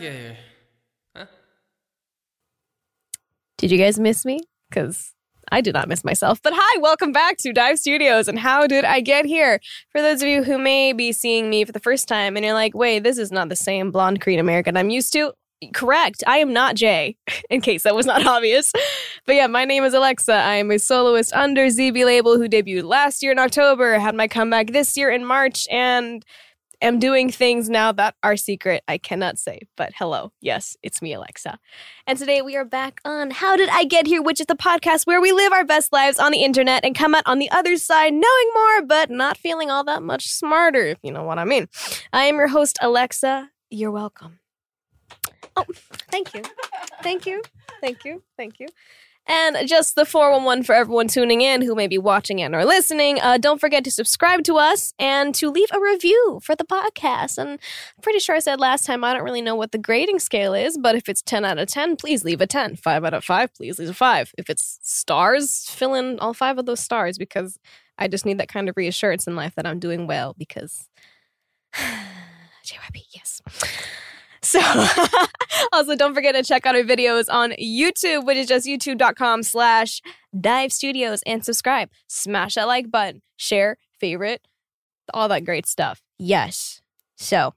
get here? Huh? Did you guys miss me? Because I did not miss myself. But hi, welcome back to Dive Studios. And how did I get here? For those of you who may be seeing me for the first time and you're like, wait, this is not the same blonde Korean American I'm used to. Correct. I am not Jae, in case that was not obvious. But yeah, my name is Alexa. I am a soloist under ZB label who debuted last year in October, had my comeback this year in March, and am doing things now that are secret. I cannot say, but hello. Yes, it's me, Alexa. And today we are back on How Did I Get Here, which is the podcast where we live our best lives on the internet and come out on the other side knowing more, but not feeling all that much smarter, if you know what I mean. I am your host, Alexa. You're welcome. Oh, thank you. Thank you. Thank you. Thank you. And just the 411 for everyone tuning in who may be watching and or listening. Uh, don't forget to subscribe to us and to leave a review for the podcast. And I'm pretty sure I said last time I don't really know what the grading scale is, but if it's 10 out of 10, please leave a 10. 5 out of 5, please leave a 5. If it's stars, fill in all five of those stars because I just need that kind of reassurance in life that I'm doing well because JYP, yes. So also don't forget to check out our videos on YouTube, which is just youtube.com slash dive studios and subscribe. Smash that like button, share, favorite, all that great stuff. Yes. So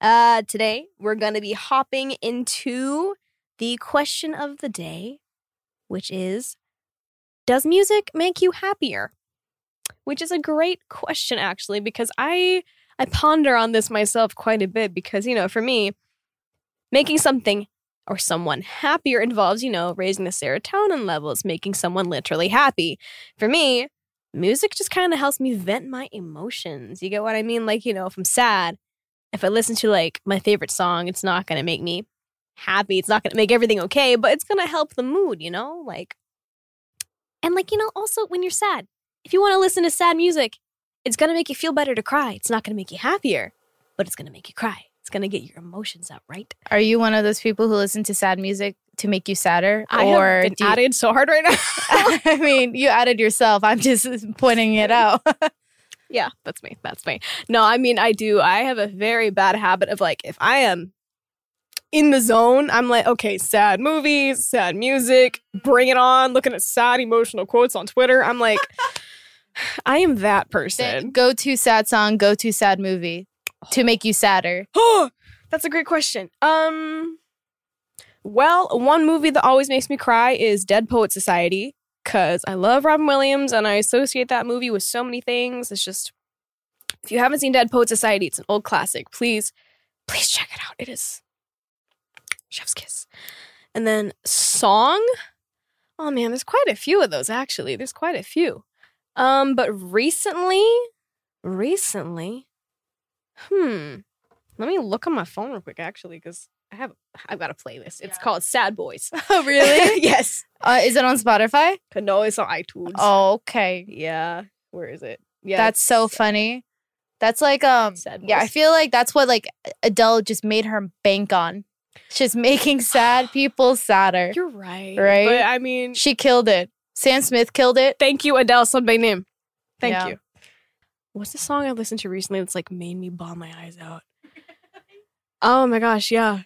uh today we're gonna be hopping into the question of the day, which is Does music make you happier? Which is a great question actually, because I I ponder on this myself quite a bit because, you know, for me, Making something or someone happier involves, you know, raising the serotonin levels, making someone literally happy. For me, music just kind of helps me vent my emotions. You get what I mean? Like, you know, if I'm sad, if I listen to like my favorite song, it's not going to make me happy. It's not going to make everything okay, but it's going to help the mood, you know? Like, and like, you know, also when you're sad, if you want to listen to sad music, it's going to make you feel better to cry. It's not going to make you happier, but it's going to make you cry. It's to get your emotions out, right? Are you one of those people who listen to sad music to make you sadder? I or have been you- added so hard right now. I mean, you added yourself. I'm just pointing it out. yeah, that's me. That's me. No, I mean, I do. I have a very bad habit of like, if I am in the zone, I'm like, okay, sad movies, sad music, bring it on, looking at sad emotional quotes on Twitter. I'm like, I am that person. go to sad song, go to sad movie to make you sadder. That's a great question. Um, well, one movie that always makes me cry is Dead Poet Society because I love Robin Williams and I associate that movie with so many things. It's just, if you haven't seen Dead Poet Society, it's an old classic. Please, please check it out. It is Chef's Kiss. And then Song. Oh man, there's quite a few of those actually. There's quite a few. Um, but recently, recently, Hmm. Let me look on my phone real quick, actually, because I have I've got a playlist. It's called Sad Boys. Oh, really? yes. uh, is it on Spotify? No, it's on iTunes. Oh, okay. yeah. Where is it? Yeah, That's so it's funny. That's like um Sad yeah, I feel like that's what like Adele just made her bank on. She's making sad people sadder. You're right. Right? But I mean, She killed it. Sam Smith killed it. thank you, Adele Sunday name. Thank Yeah. you. What's the song I listened to recently that's like made me bawl my eyes out? Oh my gosh, yeah.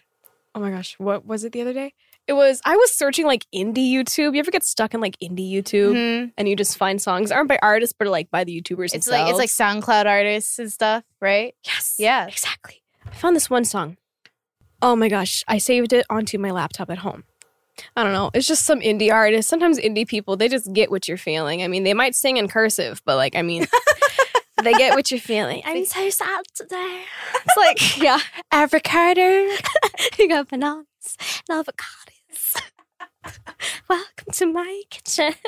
Oh my gosh, what was it the other day? It was I was searching like indie YouTube. You ever get stuck in like indie YouTube Mhm. and you just find songs that aren't by artists but like by the YouTubers It's like it's like? SoundCloud artists and stuff, right? yes, Yeah. exactly. I found this one song. Oh my gosh, I saved it onto my laptop at home. I don't know. It's just some indie artist. Sometimes indie people, they just get what you're feeling. I mean, they might sing in cursive, but like, I mean, they get what you're feeling. I'm so sad today. It's like, yeah, avocado. you got bananas and avocados. Welcome to my kitchen.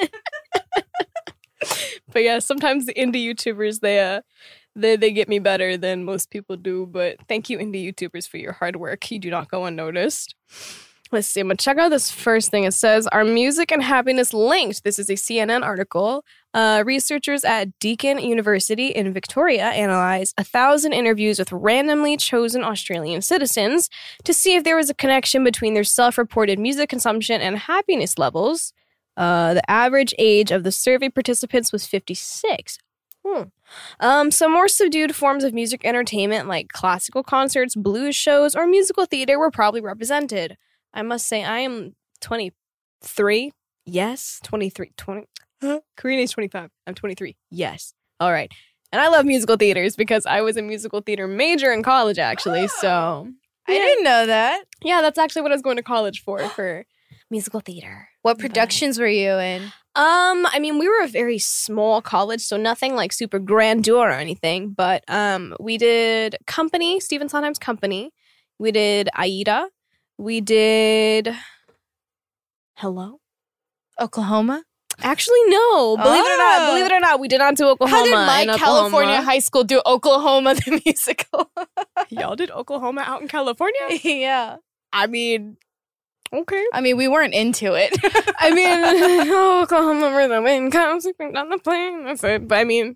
but yeah, sometimes the indie YouTubers, they uh they they get me better than most people do. But thank you, indie YouTubers, for your hard work. You do not go unnoticed. Let's see. I'm gonna check out this first thing. It says, "Are music and happiness linked?" This is a CNN article. Uh, researchers at Deakin University in Victoria analyzed a thousand interviews with randomly chosen Australian citizens to see if there was a connection between their self-reported music consumption and happiness levels. Uh, the average age of the survey participants was 56. Hmm. Um, some more subdued forms of music entertainment like classical concerts, blues shows, or musical theater were probably represented. I must say, I am 23. Yes, 23. 20. Huh? Karina is 25. I'm 23. Yes. All right. And I love musical theaters because I was a musical theater major in college, actually. So I didn't know that. yeah, that's actually what I was going to college for, for musical theater. What productions were you in? Um, I mean, we were a very small college, so nothing like super grandeur or anything. But um, we did Company, Stephen Sondheim's Company. We did Aida. We did Hello. Oklahoma. Actually, no. Believe it or not, Oh. believe it or not, we did not do Oklahoma. How did my California high school do Oklahoma the musical? Y'all did Oklahoma out in California? yeah. I mean, okay. I mean, we weren't into it. I mean, Oklahoma where the wind comes sweeping down the plain. That's it. But I mean,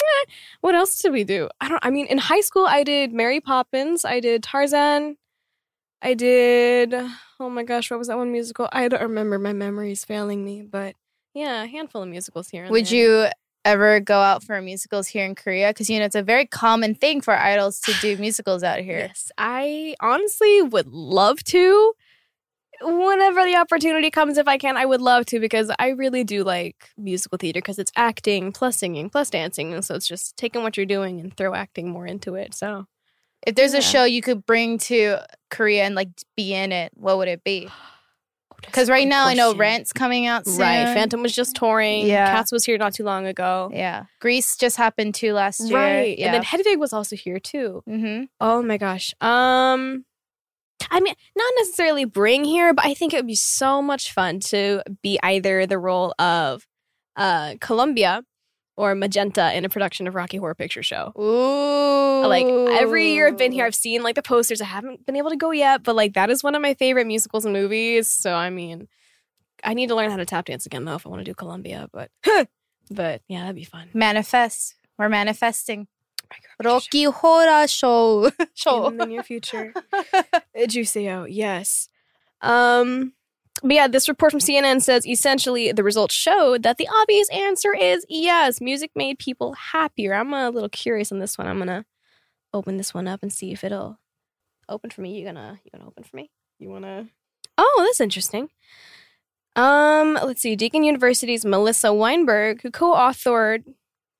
eh, what else did we do? I don't. I mean, in high school, I did Mary Poppins. I did Tarzan. I did. Oh my gosh, what was that one musical? I don't remember. My memory's failing me. But yeah, a handful of musicals here. Would there. you ever go out for musicals here in Korea? Because you know it's a very common thing for idols to do musicals out here. Yes, I honestly would love to. Whenever the opportunity comes, if I can, I would love to because I really do like musical theater because it's acting plus singing plus dancing. And so it's just taking what you're doing and throw acting more into it. So, If there's Yeah. a show you could bring to Korea and like be in it, what would it be? Because right now I know Rent's coming out soon. Right. Phantom was just touring. Yeah. Cats was here not too long ago. Yeah, Grease just happened too last year. Right. Yeah. And then Hedwig was also here too. mm-hmm. Oh my gosh. Um I mean, not necessarily bring here, but I think it would be so much fun to be either the role of uh Columbia or Magenta in a production of Rocky Horror Picture Show. Ooh. Like every year I've been here, I've seen like the posters. I haven't been able to go yet, but like that is one of my favorite musicals and movies. So I mean, I need to learn how to tap dance again though if I want to do Columbia. But but yeah, that'd be fun. manifest. We're manifesting. Rocky Horror Show. Show. in the near future. Juicio, yes. Um, but yeah, this report from CNN says essentially the results showed that the obvious answer is yes. Music made people happier. I'm a little curious on this one. I'm gonna open this one up and see if it'll open for me. You gonna you gonna open for me? You wanna? Oh, that's interesting. Um, let's see. Deakin University's Melissa Weinberg, who co-authored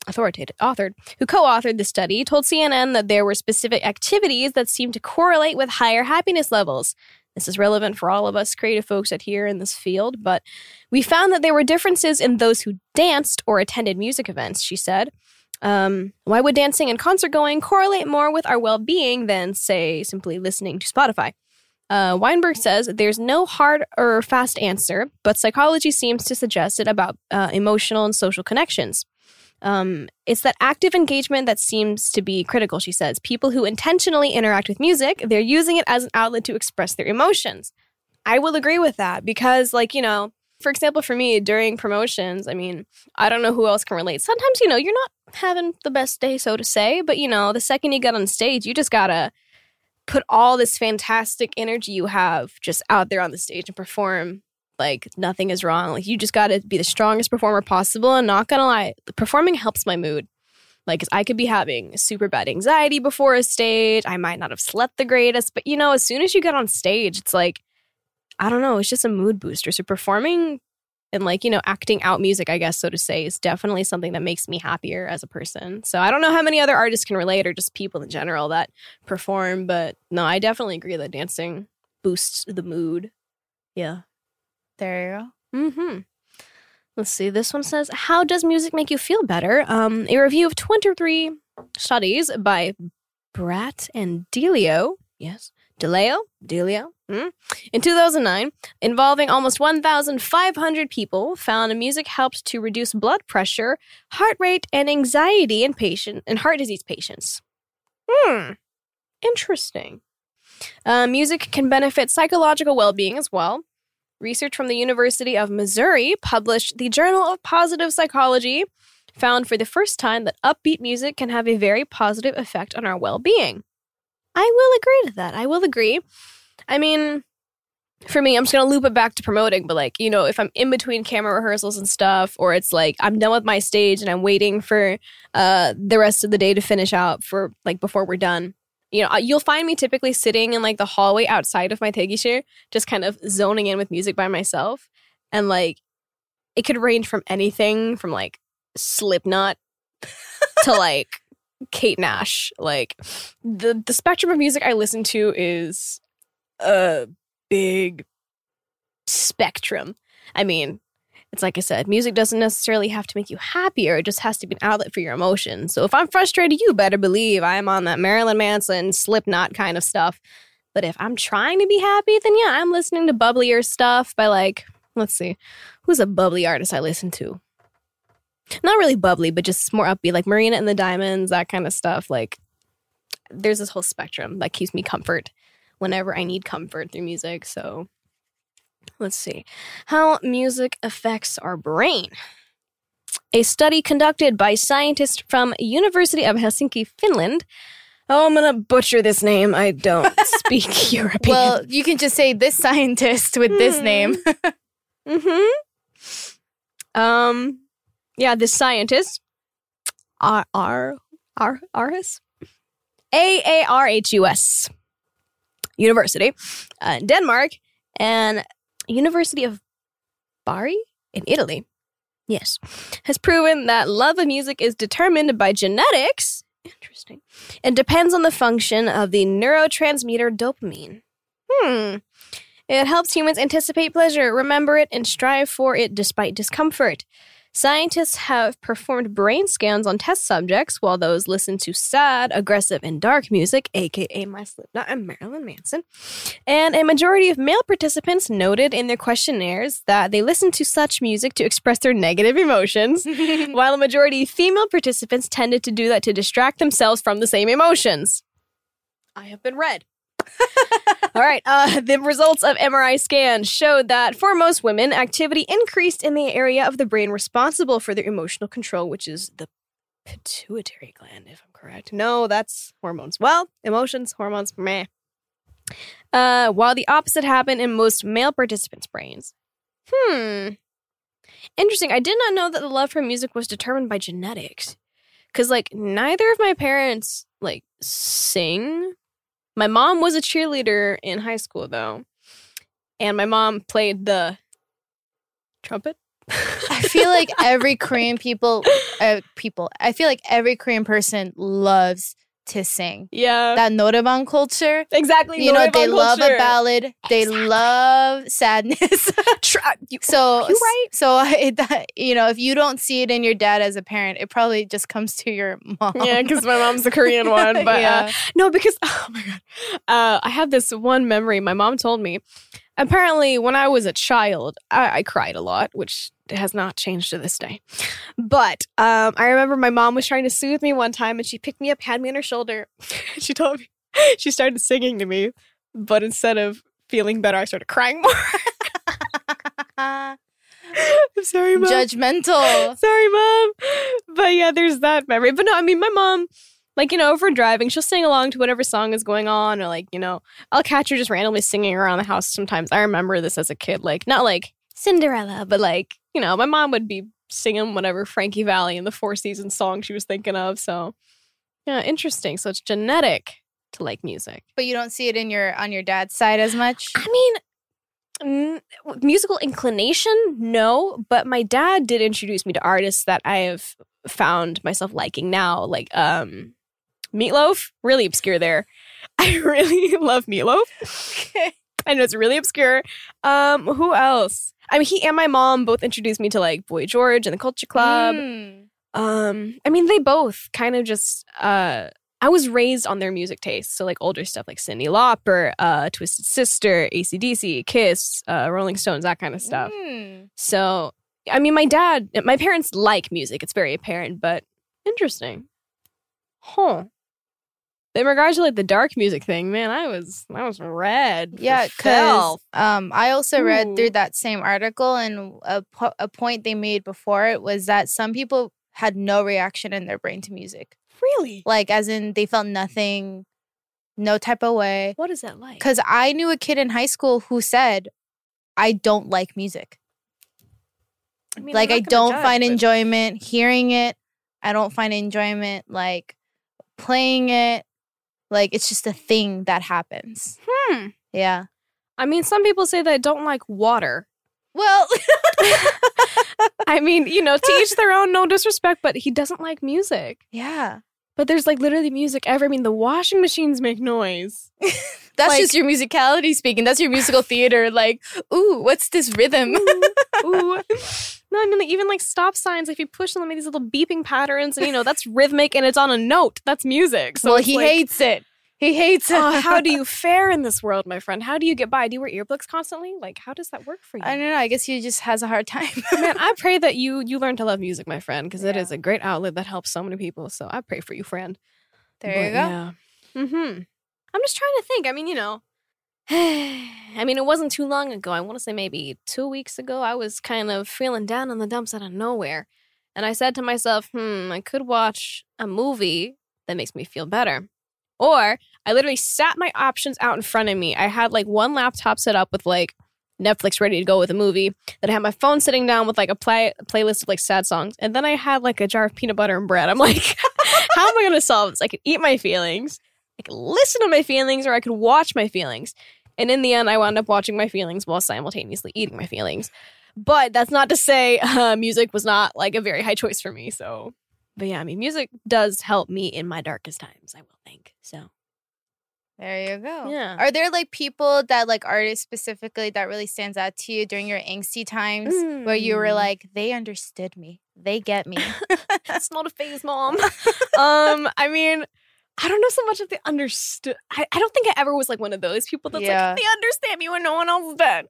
authoritative authored who co-authored the study told CNN that there were specific activities that seemed to correlate with higher happiness levels. This is relevant for all of us creative folks out here in this field, but we found that there were differences in those who danced or attended music events, she said. Um, why would dancing and concert going correlate more with our well being than, say, simply listening to Spotify? Uh, Weinberg says there's no hard or fast answer, but psychology seems to suggest it about uh, emotional and social connections. Um, it's that active engagement that seems to be critical, she says. People who intentionally interact with music, they're using it as an outlet to express their emotions. I will agree with that because, like, you know, for example, for me during promotions, I mean, I don't know who else can relate. Sometimes, you know, you're not having the best day, so to say, but, you know, the second you get on stage, you just gotta put all this fantastic energy you have just out there on the stage and perform like nothing is wrong. Like you just got to be the strongest performer possible. And not gonna lie, performing helps my mood. Like I could be having super bad anxiety before a stage. I might not have slept the greatest, but you know, as soon as you get on stage, it's like I don't know, it's just a mood booster. So performing and like you know acting out music, I guess so to say, is definitely something that makes me happier as a person. So I don't know how many other artists can relate or just people in general that perform, but no, I definitely agree that dancing boosts the mood. Yeah. There you go. Hmm. Let's see. This one says, "How does music make you feel better?" Um, a review of 23 studies by Bradt and Delio. Yes, Deleo, Delio. Hmm? In 2009, involving almost 1,500 people, found music helped to reduce blood pressure, heart rate, and anxiety in patient in heart disease patients. Hmm. Interesting. Uh, music can benefit psychological well-being as well. Research from the University of Missouri, published the Journal of Positive Psychology, found for the first time that upbeat music can have a very positive effect on our well being. I will agree to that. I will agree. I mean, for me, I'm just gonna loop it back to promoting, but like, you know, if I'm in between camera rehearsals and stuff, or it's like I'm done with my stage and I'm waiting for uh the rest of the day to finish out for like before we're done. You know, uh, you'll find me typically sitting in like the hallway outside of my chair, just kind of zoning in with music by myself. And like it could range from anything from like Slipknot to like Kate Nash. Like the the spectrum of music I listen to is a big spectrum. I mean, it's like I said, music doesn't necessarily have to make you happier. It just has to be an outlet for your emotions. So if I'm frustrated, you better believe I'm on that Marilyn Manson, Slipknot kind of stuff. But if I'm trying to be happy, then yeah, I'm listening to bubblier stuff by like, let's see, who's a bubbly artist I listen to? Not really bubbly, but just more upbeat, like Marina and the Diamonds, that kind of stuff. Like, there's this whole spectrum that keeps me comfort whenever I need comfort through music. So let's see how music affects our brain. A study conducted by scientists from University of Helsinki, Finland. Oh, I'm gonna butcher this name. I don't speak European. Well, you can just say this scientist with this hmm. name. mm-hmm. Um, yeah, this scientist, R R R Aarhus, A A R H U S University, uh, Denmark, and University of Bari in Italy. Yes, has proven that love of music is determined by genetics. Interesting. And depends on the function of the neurotransmitter dopamine. Hmm. It helps humans anticipate pleasure, remember it, and strive for it despite discomfort. Scientists have performed brain scans on test subjects while those listened to sad, aggressive, and dark music, aka my Slipknot and Marilyn Manson. And a majority of male participants noted in their questionnaires that they listened to such music to express their negative emotions, while a majority of female participants tended to do that to distract themselves from the same emotions. I have been read. All right. Uh, the results of MRI scans showed that for most women, activity increased in the area of the brain responsible for their emotional control, which is the pituitary gland, if I'm correct. No, that's hormones. Well, emotions, hormones, meh. Uh, while the opposite happened in most male participants' brains. Hmm. Interesting. I did not know that the love for music was determined by genetics. Cause like neither of my parents like sing my mom was a cheerleader in high school, though. And my mom played the trumpet. I feel like every Korean people, uh, people, I feel like every Korean person loves to sing. Yeah. That noraebang culture. Exactly. You know, they culture. love a ballad. They exactly. love sadness. you, so, you right. So, it, that, you know, if you don't see it in your dad as a parent, it probably just comes to your mom. Yeah, because my mom's the Korean one. But uh, yeah. uh, no, because, oh my God. Uh, I have this one memory my mom told me. Apparently, when I was a child, I, I cried a lot, which has not changed to this day. But um, I remember my mom was trying to soothe me one time and she picked me up, had me on her shoulder. she told me, she started singing to me. But instead of feeling better, I started crying more. I'm sorry, mom. Judgmental. sorry, mom. But yeah, there's that memory. But no, I mean, my mom, like, you know, if we're driving, she'll sing along to whatever song is going on, or like, you know, I'll catch her just randomly singing around the house sometimes. I remember this as a kid, like, not like Cinderella, but like, you know, my mom would be singing whatever Frankie Valli and the Four Seasons song she was thinking of. So, yeah, interesting. So it's genetic to like music. But you don't see it in your on your dad's side as much. I mean, n- musical inclination, no. But my dad did introduce me to artists that I have found myself liking now, like um, Meatloaf. Really obscure there. I really love Meatloaf. Okay. I know it's really obscure. Um, who else? I mean, he and my mom both introduced me to like Boy George and the Culture Club. Mm. Um, I mean, they both kind of just. Uh, I was raised on their music taste, so like older stuff like Cyndi Lauper, uh, Twisted Sister, ACDC, Kiss, uh, Rolling Stones, that kind of stuff. Mm. So, I mean, my dad, my parents like music. It's very apparent, but interesting. Huh in regards to like the dark music thing, man, I was I was read. Yeah, because um, I also Ooh. read through that same article, and a po- a point they made before it was that some people had no reaction in their brain to music. Really? Like, as in, they felt nothing no type of way. What is that like? Because I knew a kid in high school who said, I don't like music. I mean, like, I don't judge, find but- enjoyment hearing it. I don't find enjoyment like playing it. Like, it's just a thing that happens. Hmm. Yeah. I mean, some people say that I don't like water. Well, I mean, you know, to each their own, no disrespect, but he doesn't like music. yeah. But there's like literally music ever. I mean, the washing machines make noise. That's Like- just your musicality speaking. That's your musical theater. Like, ooh, what's this rhythm? Ooh. No, I mean, like, even like stop signs, if you push them, they make these little beeping patterns, and you know, that's rhythmic and it's on a note. That's music. So well, he like, hates it. He hates it. oh, how do you fare in this world, my friend? How do you get by? Do you wear earplugs constantly? Like, how does that work for you? I don't know. I guess he just has a hard time. Man, I pray that you you learn to love music, my friend, because it Yeah. is a great outlet that helps so many people. So I pray for you, friend. there But you go. Yeah. Mm-hmm. I'm just trying to think. I mean, you know, I mean, it wasn't too long ago. I want to say maybe two weeks ago. I was kind of feeling down in the dumps out of nowhere, and I said to myself, "Hmm, I could watch a movie that makes me feel better." Or I literally sat my options out in front of me. I had like one laptop set up with like Netflix ready to go with a movie. Then I had my phone sitting down with like a play playlist of like sad songs. And then I had like a jar of peanut butter and bread. I'm like, how am I gonna solve this? I could eat my feelings, I could listen to my feelings, or I could watch my feelings. And in the end, I wound up watching my feelings while simultaneously eating my feelings. But that's not to say uh, music was not like a very high choice for me. So, but yeah, I mean, music does help me in my darkest times. I will think so. There you go. Yeah. Are there like people that like artists specifically that really stands out to you during your angsty times where you were Mm. like, they understood me, they get me? It's not a phase, mom. um, I mean, I don't know so much if they understood. I, I don't think I ever was like one of those people that's Yeah. like, they understand me when no one else did.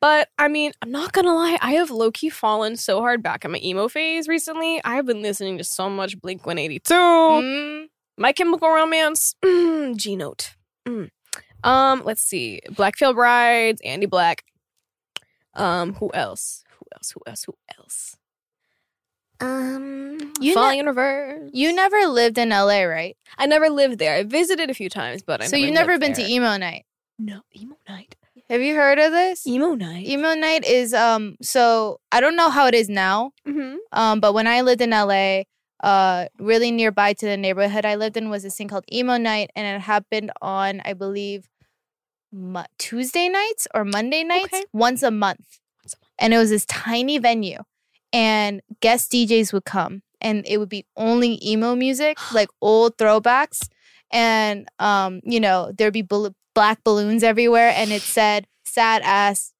But I mean, I'm not gonna lie, I have low key fallen so hard back in my emo phase recently. I have been listening to so much Blink 182, Mm, My Chemical Romance, mm, G Note. Mm. Um, let's see, Black Veil Brides, Andy Black. Um, who else? Who else? Who else? Who else? Um, You Falling in Reverse. you never lived in LA, right? I never lived there. I visited a few times, but I so you've never been to emo night. no emo night. Have you heard of this? Emo night. Emo night is um so I don't know how it is now. mm-hmm. Um, but when I lived in LA, uh, really nearby to the neighborhood I lived in was this thing called emo night, and it happened on I believe Mo- Tuesday nights or Monday nights, Okay. once a month. Once a month. And it was this tiny venue, and guest DJs would come, and it would be only emo music, like old throwbacks, and um, you know there'd be bal- black balloons everywhere, and it said sad ass,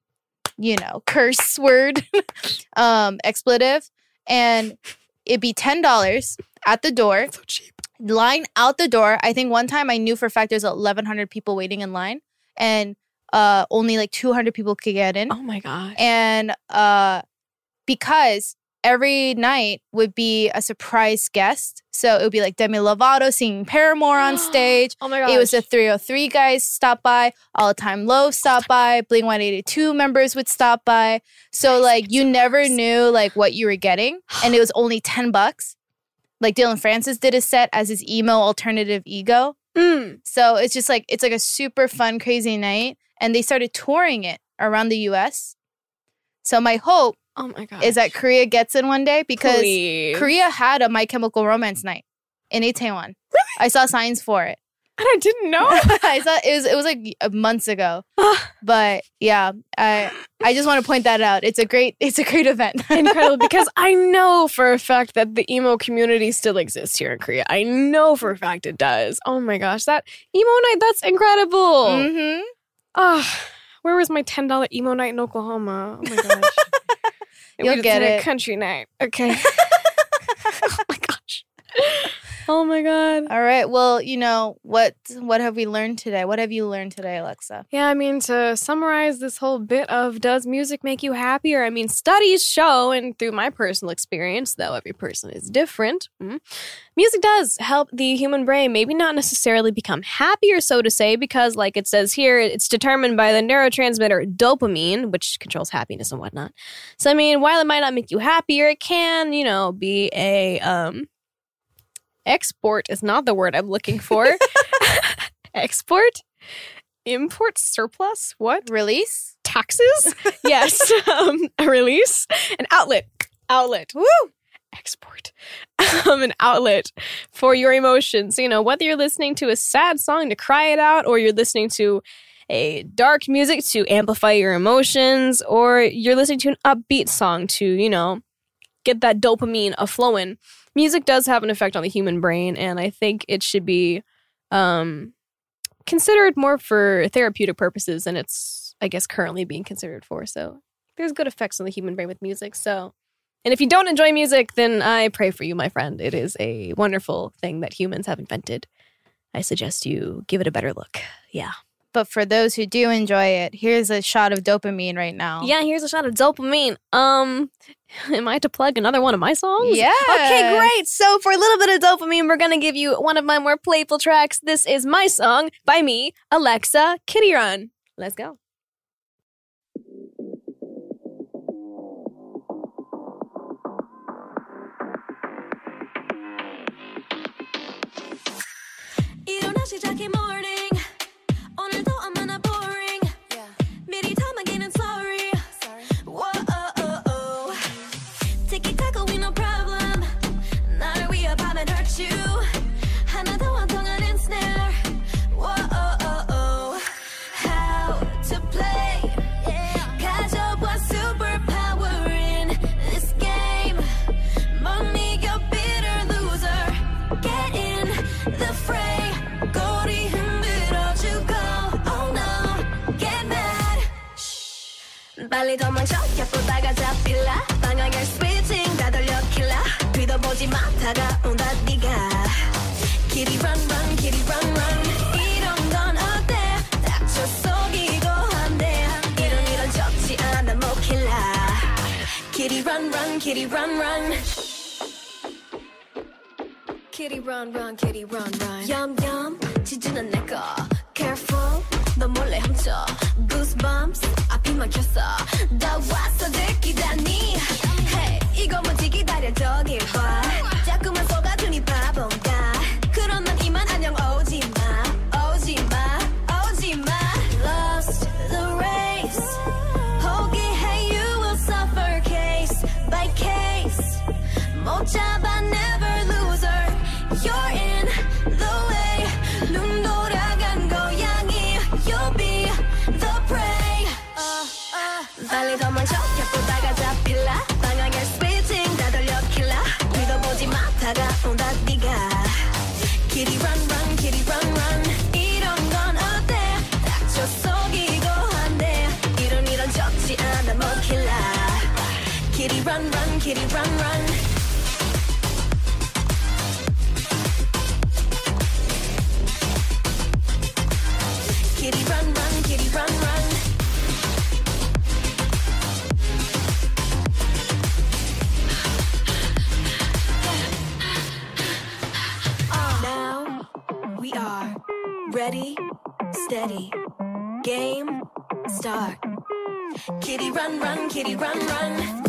you know, curse word, um, expletive, and it'd be ten dollars at the door. So cheap. Line out the door. I think one time I knew for a fact there's eleven hundred people waiting in line, and uh, only like two hundred people could get in. Oh my gosh. And uh, because every night would be a surprise guest, so it would be like Demi Lovato singing Paramore on stage. Oh my god! It was the 3OH!3 guys stop by, All Time Low stop by, Blink 182 members would stop by. So like you never knew like what you were getting, and it was only 10 bucks. Like Dillon Francis did a set as his emo alternative ego. Mm. So it's just like it's like a super fun, crazy night. And they started touring it around the US. So my hope Oh my god! is that Korea gets in one day because Please. Korea had a My Chemical Romance night in Itaewon. I saw signs for it. And I didn't know. I thought it was it was like uh, months ago. But yeah, I I just want to point that out. It's a great it's a great event. Incredible because I know for a fact that the emo community still exists here in Korea. I know for a fact it does. Oh my gosh, that emo night, that's incredible. hmm Ah, where was my ten dollar emo night in Oklahoma? Oh my gosh. You'll we get did a it. country night. Okay. oh my gosh. Oh my god. All right. Well, you know what what have we learned today? What have you learned today, Alexa? Yeah, I mean, to summarize this whole bit of does music make you happier? I mean, studies show, and through my personal experience, though every person is different, mm, music does help the human brain maybe not necessarily become happier, so to say, because, like it says here, it's determined by the neurotransmitter dopamine, which controls happiness and whatnot. So, I mean, while it might not make you happier, it can, you know, be a, um, export is not the word I'm looking for. export, import surplus. What? Release? Taxes? yes. Um, a release, an outlet. Outlet. Woo! Export. Um, an outlet for your emotions. You know, whether you're listening to a sad song to cry it out, or you're listening to a dark music to amplify your emotions, or you're listening to an upbeat song to, you know, get that dopamine a flowing. Music does have an effect on the human brain, and I think it should be um, considered more for therapeutic purposes than it's, I guess, currently being considered for. So there's good effects on the human brain with music. So, and if you don't enjoy music, then I pray for you, my friend. It is a wonderful thing that humans have invented. I suggest you give it a better look. Yeah. But for those who do enjoy it, here's a shot of dopamine right now. Yeah, here's a shot of dopamine. Um, am I to plug another one of my songs? Yeah. Okay, great. So for a little bit of dopamine, we're gonna give you one of my more playful tracks. This is my song by me, Alexa Kitty Run. Let's go. 일어나 시작해 morning 빨리 도망쳐 엿보다가 잡힐라 방향을 switching 다 돌려 킬라 뒤도 보지 마 다가온다 네가 Kitty run run kitty run run 이런 건 어때 닥쳐 속이고 한대 이런 이런 적지 않아 못 킬라 Kitty run run kitty run run Kitty run run kitty run run 염염 지지는 내거 Careful 너 몰래 훔쳐. Goosebumps 앞이 막혔어. 다 왔어 들키다니. Hey 이거 뭐지 기다려 저길 봐. 자꾸만 속아주니 바본가 run run kitty run run Kitty run run kitty run run Now we are ready, steady, game, start. Kitty run, run, kitty run, run.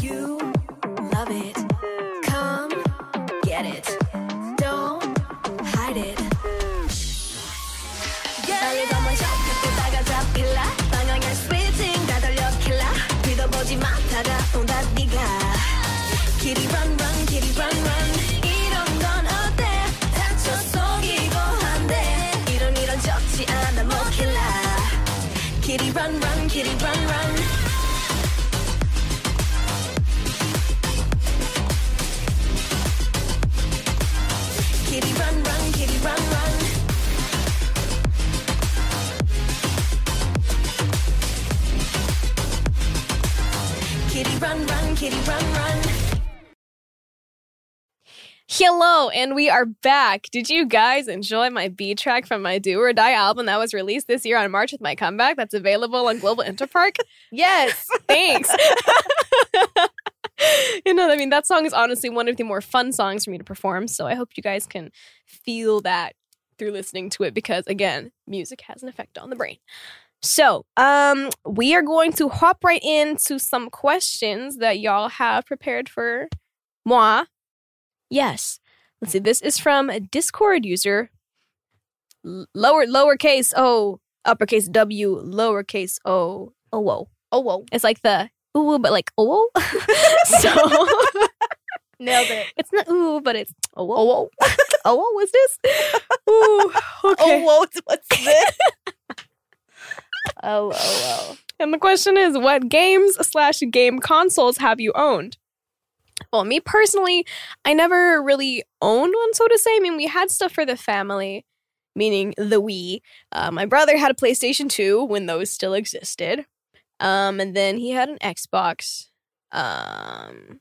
이런 이런 적지 않아 못 킬라 run run Hello, and we are back. Did you guys enjoy my B track from my Do or Die album that was released this year on March with my comeback? That's available on Global Interpark. Yes. Thanks. you know, I mean, that song is honestly one of the more fun songs for me to perform. So I hope you guys can feel that through listening to it because, again, music has an effect on the brain. So, um, we are going to hop right into some questions that y'all have prepared for moi. Yes. Let's see. This is from a Discord user lower lowercase o, uppercase W, lowercase o. Oh whoa. Oh whoa, It's like the ooh, but like oh. so nailed it. it's not ooh, but it's oh whoa. Oh whoa, Oh whoa, what's this? Ooh, okay. oh whoa, what's this? oh oh oh. And the question is, what games slash game consoles have you owned? Well, me personally, I never really owned one, so to say. I mean, we had stuff for the family, meaning the Wii. Uh, my brother had a PlayStation 2 when those still existed. Um, and then he had an Xbox. Um,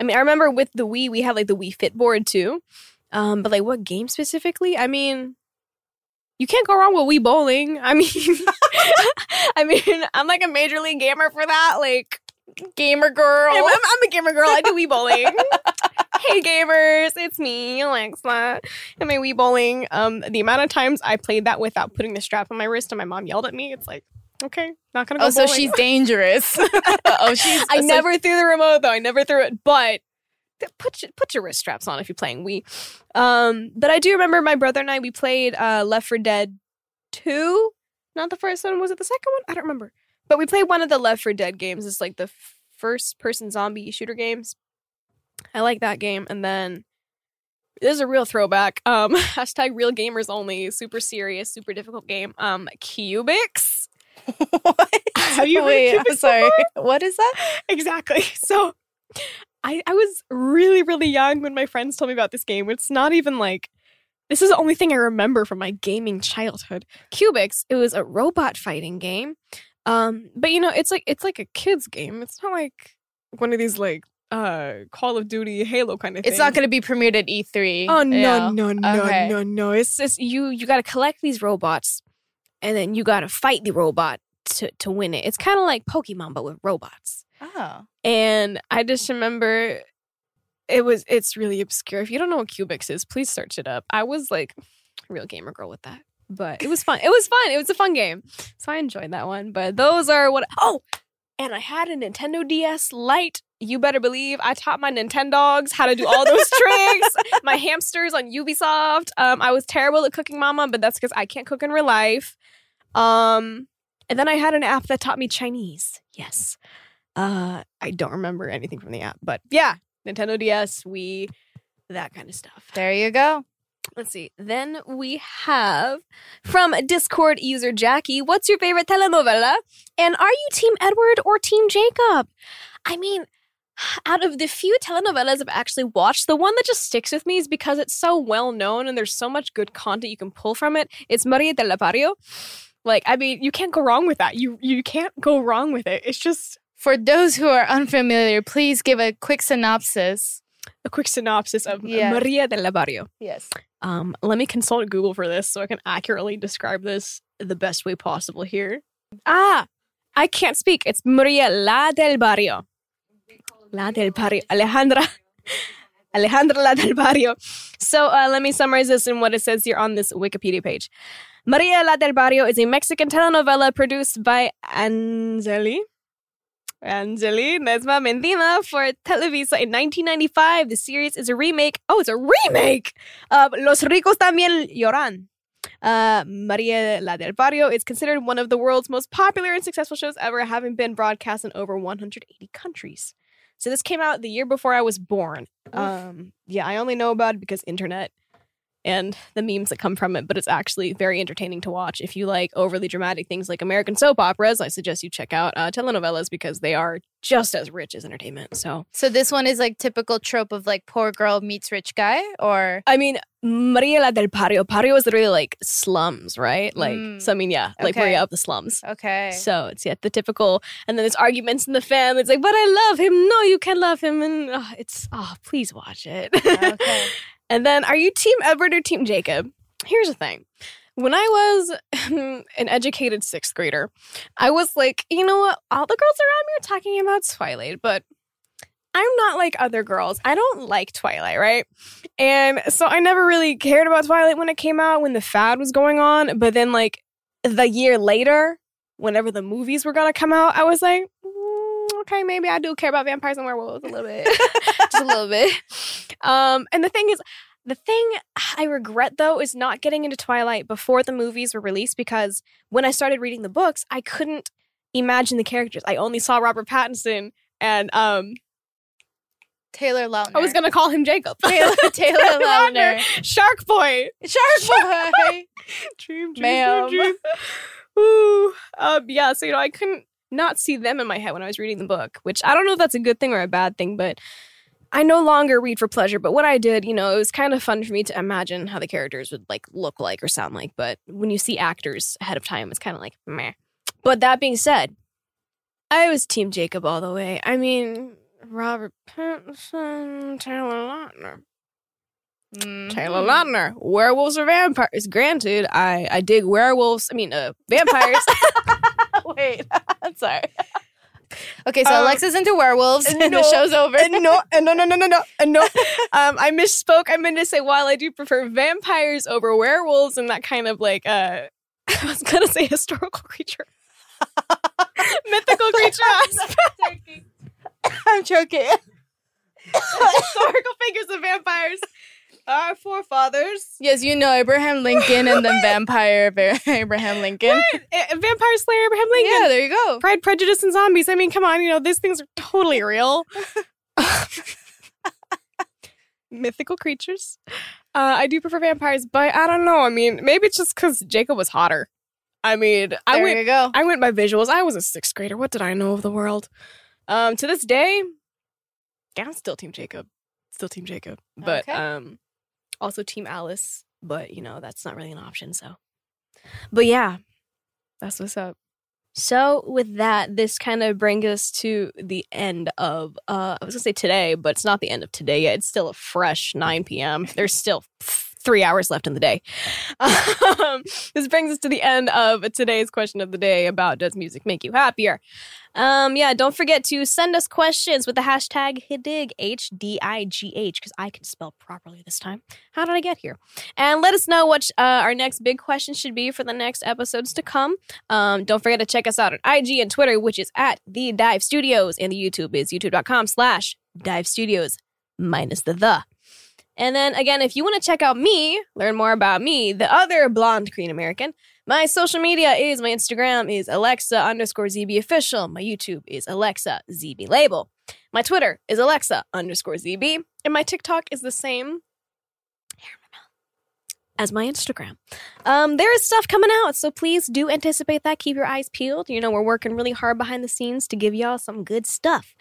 I mean, I remember with the Wii, we had like the Wii Fit board too. Um, but like what game specifically? I mean, you can't go wrong with Wii Bowling. I mean, I mean, I'm like a major league gamer for that. Like, Gamer girl. I'm, I'm- a gamer girl. I do Wii Bowling. hey gamers, it's me, Alexa. And my Wii Bowling. Um, the amount of times I played that without putting the strap on my wrist, and my mom yelled at me. It's like, okay, not gonna go. Oh, so bowling. she's dangerous. oh, she's. I so- never threw the remote though. I never threw it, but put your, put your wrist straps on if you're playing Wii. Um, but I do remember my brother and I we played uh, Left 4 Dead 2. Not the first one. Was it the second one? I don't remember. But we played one of the Left 4 Dead games. It's like the first person zombie shooter games. I like that game. And then this is a real throwback. Um, hashtag real gamers only. Super serious, super difficult game. Um, Cubix. what? Have you Wait, I'm sorry. What is that? exactly. So I I was really, really young when my friends told me about this game. It's not even like this is the only thing I remember from my gaming childhood. Cubix, it was a robot fighting game. Um, but you know, it's like it's like a kid's game. It's not like one of these like uh Call of Duty Halo kind of It's not going to be premiered at E3. Oh no, Yeah. no, no, Okay. no, no. It's just you you gotta collect these robots and then you gotta fight the robot to, to win it. It's kinda like Pokemon but with robots. Oh. And I just remember it was it's really obscure. If you don't know what Cubix is, please search it up. I was like a real gamer girl with that. But it was fun. It was fun. It was a fun game. So I enjoyed that one. But those are what oh and I had a Nintendo DS Lite. You better believe I taught my Nintendogs how to do all those tricks. My hamsters on Ubisoft. Um, I was terrible at cooking, Mama, but that's because I can't cook in real life. Um, and then I had an app that taught me Chinese. Yes. Uh, I don't remember anything from the app, but yeah, Nintendo DS, Wii, that kind of stuff. There you go. Let's see. Then we have from Discord user Jackie, what's your favorite telenovela? And are you Team Edward or Team Jacob? I mean, out of the few telenovelas I've actually watched, the one that just sticks with me is because it's so well known and there's so much good content you can pull from it. It's Maria del Barrio. Like, I mean, you can't go wrong with that. You you can't go wrong with it. It's just For those who are unfamiliar, please give a quick synopsis. a quick synopsis of. Maria del Barrio. Yes. Um, let me consult Google for this so I can accurately describe this the best way possible here. Ah, I can't speak. It's Maria La del Barrio. La del Barrio. Alejandra. Alejandra La del Barrio. So uh, let me summarize this in what it says here on this Wikipedia page. Maria La del Barrio is a Mexican telenovela produced by Angelli. Angelli Nesma Mendina for Televisa in 1995. The series is a remake. Oh, it's a remake of Los Ricos También Lloran. Uh, Maria La del Barrio is considered one of the world's most popular and successful shows ever, having been broadcast in over 180 countries. So this came out the year before I was born. Um, yeah, I only know about it because internet and the memes that come from it, but it's actually very entertaining to watch. If you like overly dramatic things like American soap operas, I suggest you check out uh, telenovelas because they are just as rich as entertainment. So, So this one is like typical trope of like poor girl meets rich guy, or I mean, Maria La del Barrio, Barrio is literally like slums, right? Like, Mm. so I mean, yeah, like Okay. Maria of the slums. okay. So it's yeah the typical, and then there's arguments in the family. It's like, but I love him. No, you can't love him, and oh, it's oh, please watch it. Okay. and then, are you Team Edward or Team Jacob? Here's the thing: when I was an educated sixth grader, I was like, you know what? All the girls around me are talking about Twilight, but I'm not like other girls. I don't like Twilight, right? And so I never really cared about Twilight when it came out, when the fad was going on. But then, like, the year later, whenever the movies were gonna come out, I was like, "Mm, okay, maybe I do care about vampires and werewolves a little bit, just a little bit. Um, and the thing is, The thing I regret though is not getting into Twilight before the movies were released because when I started reading the books, I couldn't imagine the characters. I only saw Robert Pattinson and um Taylor Lautner. I was gonna call him Jacob. Taylor, Taylor Lautner. Shark Boy. Shark Boy. Dream, dream, Ma'am. dream, dream. Ooh. Um, yeah, so you know, I couldn't not see them in my head when I was reading the book, which I don't know if that's a good thing or a bad thing, but I no longer read for pleasure. But what I did, you know, it was kind of fun for me to imagine how the characters would like look like or sound like. But when you see actors ahead of time, it's kind of like meh. But that being said, I was Team Jacob all the way. I mean, Robert Pattinson, Taylor Lautner. Mhm. Taylor Lautner, werewolves or vampires? Granted, I I dig werewolves. I mean, uh, vampires. Wait, I'm sorry. Okay, so Um, Alexa's into werewolves, and no, the show's over. and no, and no, no, no, no, no, and no. Um, I misspoke. I meant to say while I do prefer vampires over werewolves and that kind of like uh, I was gonna say historical creature, mythical creature aspect, I'm choking. historical figures of vampires. Our forefathers, Yes, you know Abraham Lincoln and then vampire Abraham Lincoln. Vampire Slayer, Abraham Lincoln. Yeah, there you go. Pride, Prejudice, and Zombies. I mean, come on, you know, these things are totally real. Mythical creatures. Uh, I do prefer vampires, but I don't know. I mean, maybe it's just because Jacob was hotter. I mean, I went, go. I went by visuals. I was a sixth grader. What did I know of the world? Um, to this day, yeah, I'm still Team Jacob. Still Team Jacob, but Okay. um, also Team Alice. But you know, that's not really an option. So, but yeah, that's what's up. So with that, this kind of brings us to the end of uh I was gonna say today, but it's not the end of today yet. It's still a fresh 9 p.m. There's still three hours left in the day. Um, this brings us to the end of today's question of the day about does music make you happier? Um, yeah, don't forget to send us questions with the hashtag HIDIG, H D I G H, because I can spell properly this time. How did I get here? And let us know what uh, our next big question should be for the next episodes to come. Um, don't forget to check us out on IG and Twitter, which is at the Dive Studios, and the YouTube is youtube.com slash Dive Studios minus the the. And then again, if you want to check out me, learn more about me, the other blonde Korean American, my social media is my Instagram is Alexa underscore ZB official. My YouTube is Alexa ZB label. My Twitter is Alexa underscore ZB. And my TikTok is the same as my Instagram. Um, there is stuff coming out, so please do anticipate that. Keep your eyes peeled. You know, we're working really hard behind the scenes to give y'all some good stuff.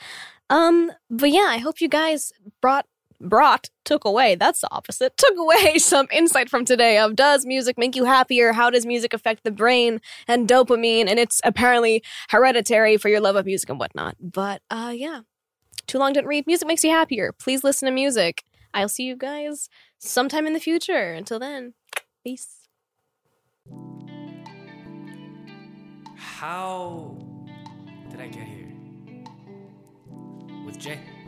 Um, but yeah, I hope you guys brought brought took away that's the opposite took away some insight from today of does music make you happier? How does music affect the brain and dopamine? And it's apparently hereditary for your love of music and whatnot. But uh yeah. Too long didn't read. Music makes you happier. Please listen to music. I'll see you guys sometime in the future. Until then peace. How did I get here? With Jae.